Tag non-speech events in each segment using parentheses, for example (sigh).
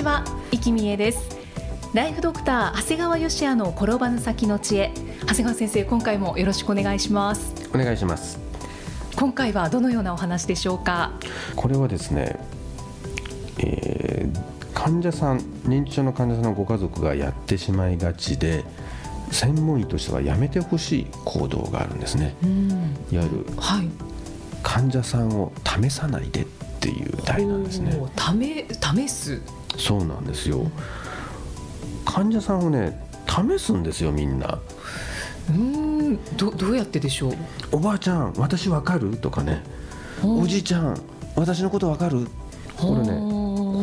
ちは、生きみえです。ライフドクター長谷川芳也の転ばぬ先の知恵。長谷川先生、今回もよろしくお願いします。お願いします。今回はどのようなお話でしょうか？これはですね、えー患者さん認知症の患者さんのご家族がやってしまいがちで専門医としてはやめてほしい行動があるんですね。うん。いわゆるはい。患者さんを試さないでっていなんですね。試試す？そうなんですよ。患者さんをね試すんですよみんな。うーんどどうやってでしょう？おばあちゃん私わかる？とかね。おじいちゃん私のことわかる？これね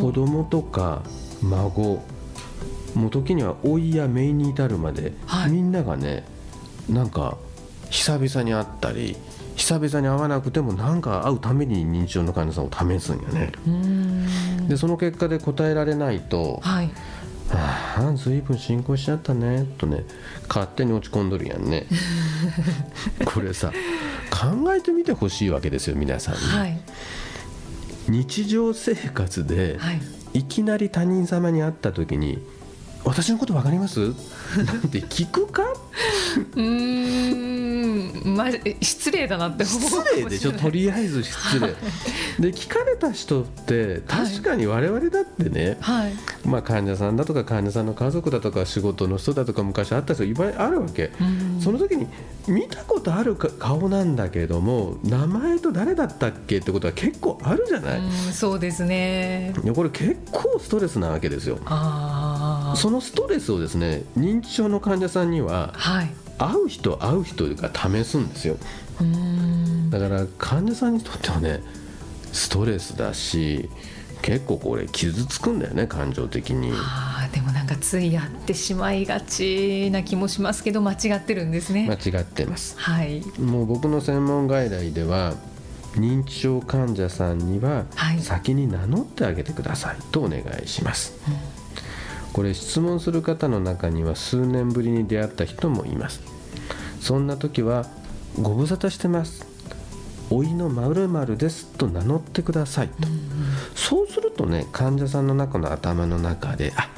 子供とか孫。もう時には老いや姪に至るまで、はい。みんながねなんか久々に会ったり久々に会わなくてもなんか会うために認知症の患者さんを試すんよね。でその結果で答えられないとはい「ああ随分進行しちゃったね」とね勝手に落ち込んどるやんね。(laughs) これさ考えてみてほしいわけですよ皆さんに、はい。日常生活で、はい。いきなり他人様に会った時に「私のこと分かります?」なんて聞くか？うーんまえ失礼だなって思う失礼でしょとりあえず失礼。で聞かれた人って確かに我々だってね、はい。まあ、患者さんだとか患者さんの家族だとか仕事の人だとか昔会った人いっぱいあるわけ、うん。その時に見たことあるか顔なんだけども名前と誰だったっけってことは結構あるじゃない、うんそうですね。これ結構ストレスなわけですよ。ああそのストレスをですね認知症の患者さんにははい。会う人会う人が試すんですよ。だから患者さんにとってはねストレスだし結構これ傷つくんだよね感情的に。あーでもなんかついやってしまいがちな気もしますけど間違ってるんですね、間違ってます。はい。もう僕の専門外来では認知症患者さんにははい。先に名乗ってあげてくださいとお願いします、これ質問する方の中には数年ぶりに出会った人もいます。そんな時はご無沙汰してます老いの〇〇ですと名乗ってくださいと、そうするとね患者さんの中の頭の中であ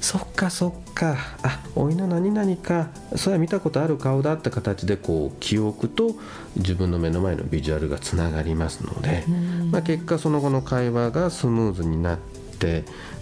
そっかそっか。あ老いの何々か。それは見たことある顔だって形でこう記憶と自分の目の前のビジュアルがつながりますので、まあ、結果その後の会話がスムーズになって、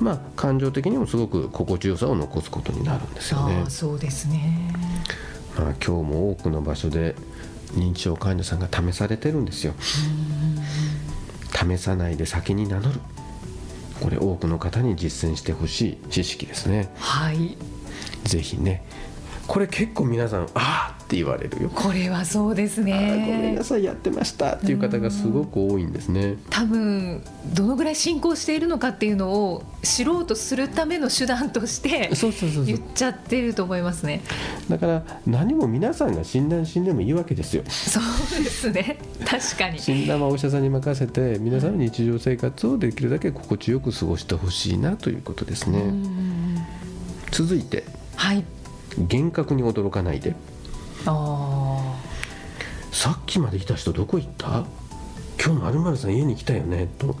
まあ、感情的にもすごく心地よさを残すことになるんですよね。ああ。そうですね。まあ、今日も多くの場所で認知症患者さんが試されてるんですよ。試さないで先に名乗る。これ多くの方に実践してほしい知識ですね。はい。ぜひね。これ結構皆さんあーって言われるよ、これはそうですあーごめんねなさいやってましたっていう方がすごく多いんですね。多分どのぐらい進行しているのかっていうのを知ろうとするための手段としてそうそうそうそう。言っちゃってると思いますね。だから何も皆さんが診断死んでもいいわけですよ。そうですね。確かに。診断はお医者さんに任せて皆さんの日常生活をできるだけ心地よく過ごしてほしいなということですね。うん続いてはい。厳格に驚かないで。あさっきまでいた人どこ行った？今日まるさん家に来たよね？と。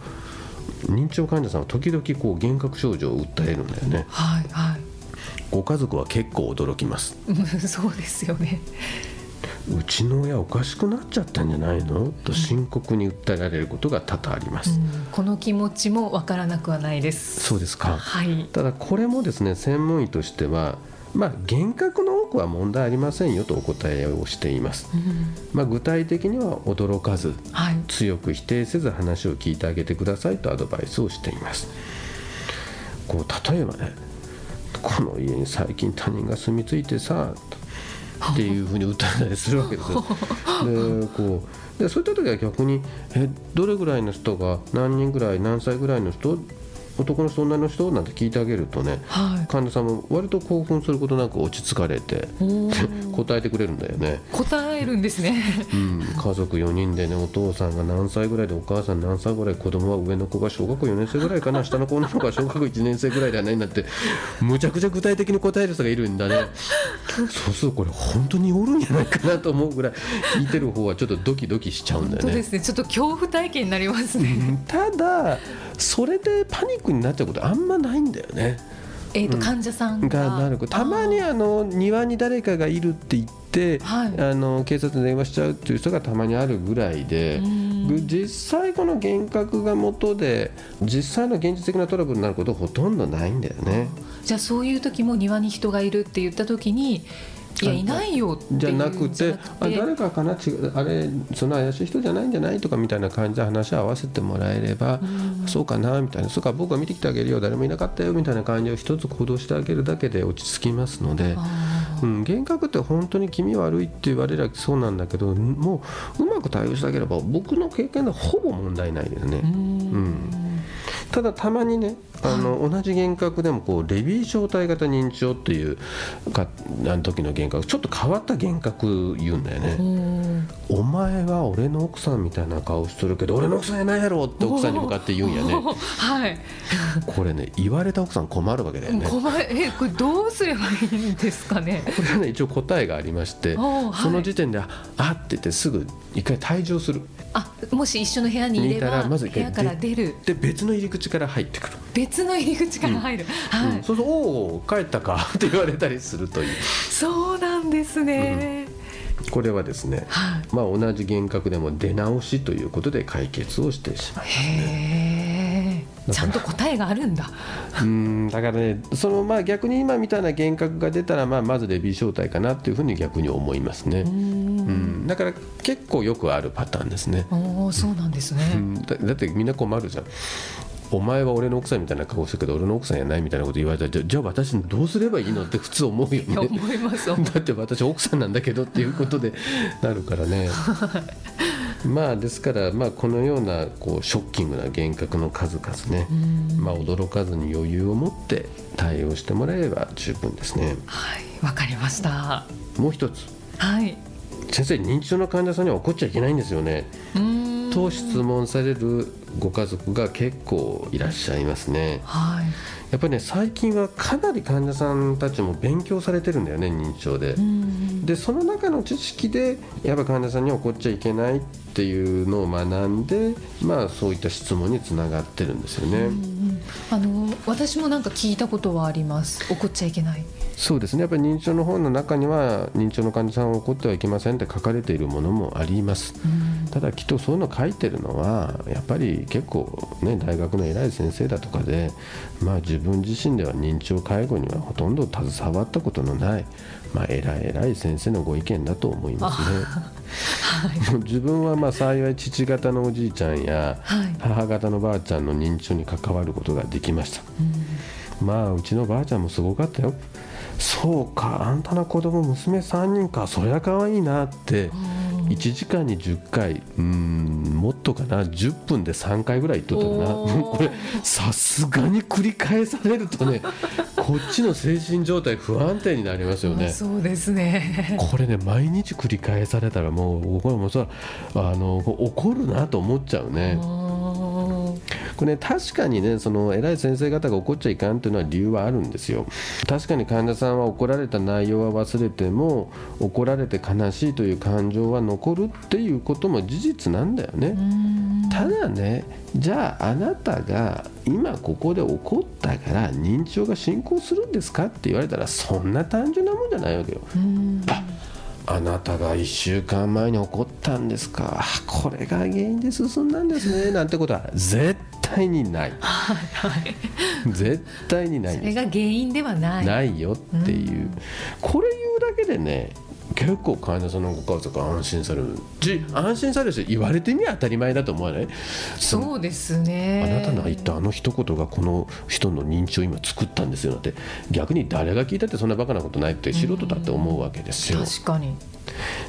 認知症患者さんは時々こう幻覚症状を訴えるんだよね。あはいはい。ご家族は結構驚きます。う (laughs) んそうですよね。うちの親おかしくなっちゃったんじゃないの？と深刻に訴えられることが多々あります、うん。この気持ちもわからなくはないです。そうですか。はい。ただこれもですね専門医としてはまあ幻覚の多くは問題ありませんよとお答えをしています、うん。まあ、具体的には驚かずはい。強く否定せず話を聞いてあげてくださいとアドバイスをしています。こう例えばねこの家に最近他人が住み着いてさとっていうふうに訴えたりするわけですよ。(laughs) でこうでそういった時は逆にえどれぐらいの人が何人ぐらい何歳ぐらいの人男の人女の人なんて聞いてあげるとね、はい。患者さんも割と興奮することなく落ち着かれて (laughs) 答えてくれるんだよね。答えるんですね。うん、家族4人でねお父さんが何歳ぐらいでお母さん何歳ぐらい子供は上の子が小学校4年生ぐらいかな下の子の子が小学校1年生ぐらいだねなんて (laughs) むちゃくちゃ具体的に答える人がいるんだね。そうするとこれ本当におるんじゃないかなと思うぐらい聞いてる方はちょっとドキドキしちゃうんだよね。ですね。ちょっと恐怖体験になりますね。ただそれでパニックになっちゃうことあんまないんだよね。えっと患者さんが。がなるたまにあの庭に誰かがいるって言って、はい。あの警察に電話しちゃうっていう人がたまにあるぐらいでうん。実際この幻覚が元で実際の現実的なトラブルになることほとんどないんだよね。じゃあそういう時も庭に人がいるって言った時にいやあいないよじゃなくてあ誰かかな違うあれその怪しい人じゃないんじゃないとかみたいな感じで話を合わせてもらえればそうかなみたいな。そうか僕は見てきてあげるよ。誰もいなかったよみたいな感じを一つ行動してあげるだけで落ち着きますので。あうん、幻覚って本当に気味悪いって言われればそうなんだけどもううまく対応してあげれば僕の経験ではほぼ問題ないですね。ーううんんただたまにねあの同じ幻覚でもこうレビー小体型認知症っていうかあの時の幻覚ちょっと変わった幻覚言うんだよね。お前は俺の奥さんみたいな顔してるけど俺の奥さんやないやろって奥さんに向かって言うんやね。(laughs) はい。これね言われた奥さん困るわけだよね。困る。えこれどうすればいいんですかね？これはね一応答えがありまして、はい。その時点で「ああって言ってすぐ一回退場するあもし一緒の部屋にいればらまず部屋から出る。で別の入り口から入ってくる、別の入り口から入る、はい、うん。そうすると「おお帰ったか」(laughs) って言われたりするという。そうなんですね、これはですね、はい。まあ、同じ幻覚でも出直しということで解決をしてしまうへえちゃんと答えがあるんだ。うん。だからねそのまあ逆に今みたいな幻覚が出たら、まあ、まずレビー小体かなっていうふうに逆に思いますね、うん、だから結構よくあるパターンですね、おおそうなんですね、うん、だだってみんな困るじゃん。お前は俺の奥さんみたいな顔してるけど俺の奥さんやないみたいなこと言われたらじゃじゃあ私どうすればいいのって普通思うよね。思います。(laughs) だって私奥さんなんだけどっていうことでなるからね。(laughs) まあですから、まあ、このようなこうショッキングな幻覚の数々ね、まあ、驚かずに余裕を持って対応してもらえれば十分ですね。はいわかりました。もう一つ。はい先生認知症の患者さんには怒っちゃいけないんですよね。と質問されるご家族が結構いらっしゃいますね。はい。やっぱりね最近はかなり患者さんたちも勉強されてるんだよね認知症で。うんでその中の知識でやっぱ患者さんに怒っちゃいけないっていうのを学んでまあそういった質問につながってるんですよね、あの私もなんか聞いたことはあります。怒っちゃいけない。そうですね。やっぱり認知症の本の中には認知症の患者さんは怒ってはいけませんって書かれているものもありますただきっとそういうの書いてるのはやっぱり結構ね大学の偉い先生だとかでまあ自分自身では認知症介護にはほとんど携わったことのないまあ偉い偉い先生のご意見だと思いますね。自分はまあ幸い父方のおじいちゃんやはい母方のばあちゃんの認知症に関わることができました。まあうちのばあちゃんもすごかったよ。そうかあんたの子供娘3人かそりゃ可愛いなって1時間に10回。うーんもっとかな。10分で3回ぐらい言っとったかなこれさすがに繰り返されるとね (laughs) こっちの精神状態不安定になりますよね。そうですね。これね毎日繰り返されたらもうこれもうさあの怒るなと思っちゃうね。これね確かにねその偉い先生方が怒っちゃいかんというのは理由はあるんですよ。確かに患者さんは怒られた内容は忘れても怒られて悲しいという感情は残るっていうことも事実なんだよね。ただねじゃああなたが今ここで怒ったから認知症が進行するんですかって言われたらそんな単純なもんじゃないわけよ。ああなたが1週間前に怒ったんですか。あこれが原因で進んだんですね。なんてことは絶対にない。絶対にないそれが原因ではない。ないよっていう。これ言うだけでね結構患者さんのご家族は安心される。じ安心されるし言われてみ当たり前だと思わない？そうですね。あなたの言ったあの一言がこの人の認知を今作ったんですよ。って逆に誰が聞いたってそんなバカなことないって素人だって思うわけですよ。確かに。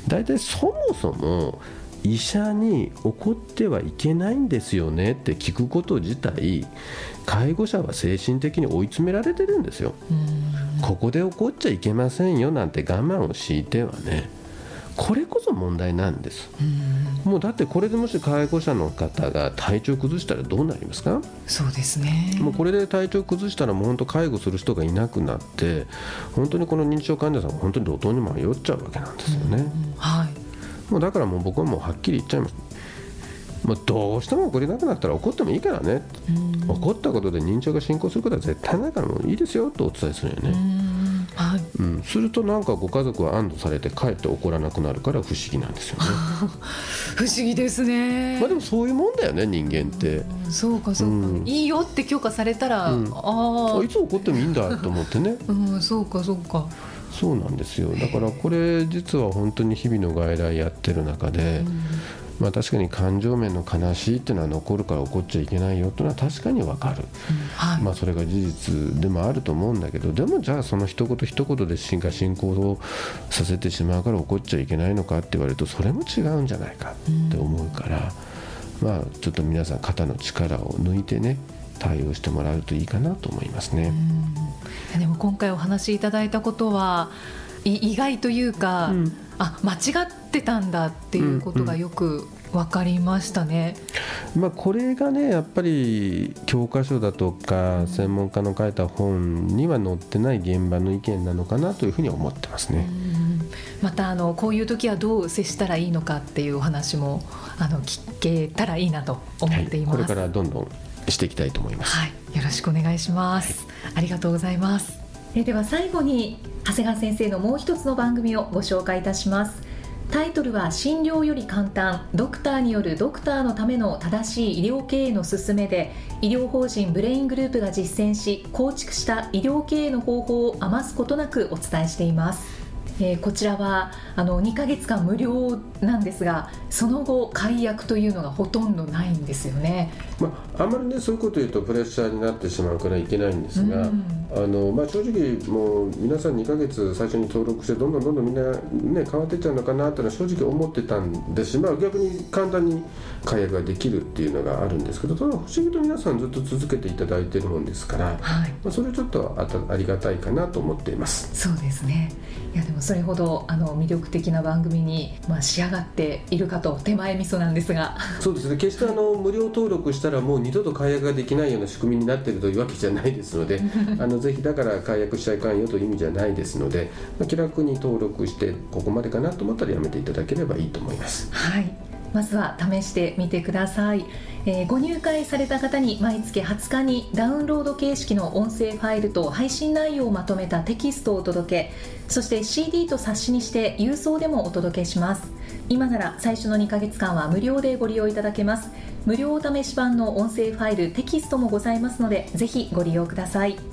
大体そもそも医者に怒ってはいけないんですよねって聞くこと自体介護者は精神的に追い詰められてるんですよ。ここで怒っちゃいけませんよなんて我慢を強いてはねこれこそ問題なんです。もうだってこれでもし介護者の方が体調崩したらどうなりますか？そうですねもうこれで体調崩したらもう本当介護する人がいなくなって本当にこの認知症患者さんは本当に路頭に迷っちゃうわけなんですよね。はいもうだからもう僕はもうはっきり言っちゃいます。もうどうしても怒れなくなったら怒ってもいいからね、怒ったことで認知症が進行することは絶対ないからもう。いいですよとお伝えするよね、はい。うん、するとなんかご家族は安堵されてかえって怒らなくなるから不思議なんですよね。(laughs) 不思議ですね。まあでもそういうもんだよね人間って。そうかそうか、うん。いいよって許可されたら、うん。ああいつ怒ってもいいんだと思ってね。あ (laughs) うんそうかそうかそうなんですよ。だからこれ実は本当に日々の外来やってる中で、まあ確かに感情面の悲しいっていうのは残るから怒っちゃいけないよっていうのは確かにわかる、はい、まあそれが事実でもあると思うんだけどでもじゃあその一言一言で進化進行をさせてしまうから怒っちゃいけないのかって言われるとそれも違うんじゃないかって思うから、まあちょっと皆さん肩の力を抜いてね対応してもらうといいかなと思いますね。でも今回お話しいただいたことはい意外というか、うんあ間違ってたんだっていうことがよく分かりましたね。まあ、これがねやっぱり教科書だとか専門家の書いた本には載ってない現場の意見なのかなというふうに思ってますね。またあのこういう時はどう接したらいいのかっていうお話もあの聞けたらいいなと思っています。これからどんどんしていきたいと思います。はい、よろしくお願いします。ありがとうございます。えーでは最後に長谷川先生のもう一つの番組をご紹介いたします。タイトルは診療より簡単ドクターによるドクターのための正しい医療経営の勧めで医療法人ブレイングループが実践し構築した医療経営の方法を余すことなくお伝えしています。えーこちらはあの2ヶ月間無料なんですがその後解約というのがほとんどないんですよね。まあ、あんまりねそういうこと言うとプレッシャーになってしまうからいけないんですが、うんあのまあ、正直もう皆さん2ヶ月最初に登録してどんどんどんどんみんな、ね、変わっていっちゃうのかなっていうのは正直思ってたんですし、まあ、逆に簡単に解約ができるっていうのがあるんですけどただ不思議と皆さんずっと続けていただいてるもんですから、はい。まあ、それちょっとあたありがたいかなと思っています。そうですね。いやでもそれほどあの魅力的な番組に、まあ、仕上がっているかと手前味噌なんですが。そうですね。決してあの無料登録したらもう二度と解約ができないような仕組みになっているというわけじゃないですので (laughs) あのぜひだから解約しちゃいかんよという意味じゃないですので、まあ気楽に登録してここまでかなと思ったらやめていただければいいと思います。はい。まずは試してみてください、えーご入会された方に毎月20日にダウンロード形式の音声ファイルと配信内容をまとめたテキストをお届け。そして CD と冊子にして郵送でもお届けします。今なら最初の2ヶ月間は無料でご利用いただけます。無料お試し版の音声ファイルテキストもございますのでぜひご利用ください。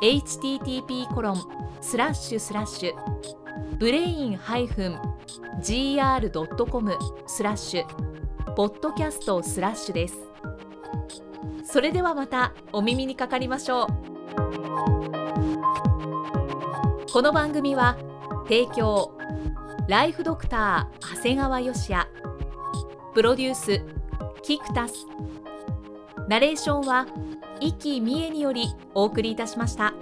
http コロンスラッシュスラッシュブレイン -gr.com スラッシュポッドキャストスラッシュです。それではまたお耳にかかりましょう。この番組は提供ライフドクター長谷川芳也。プロデュースキクタス。ナレーションは生きみえによりお送りいたしました。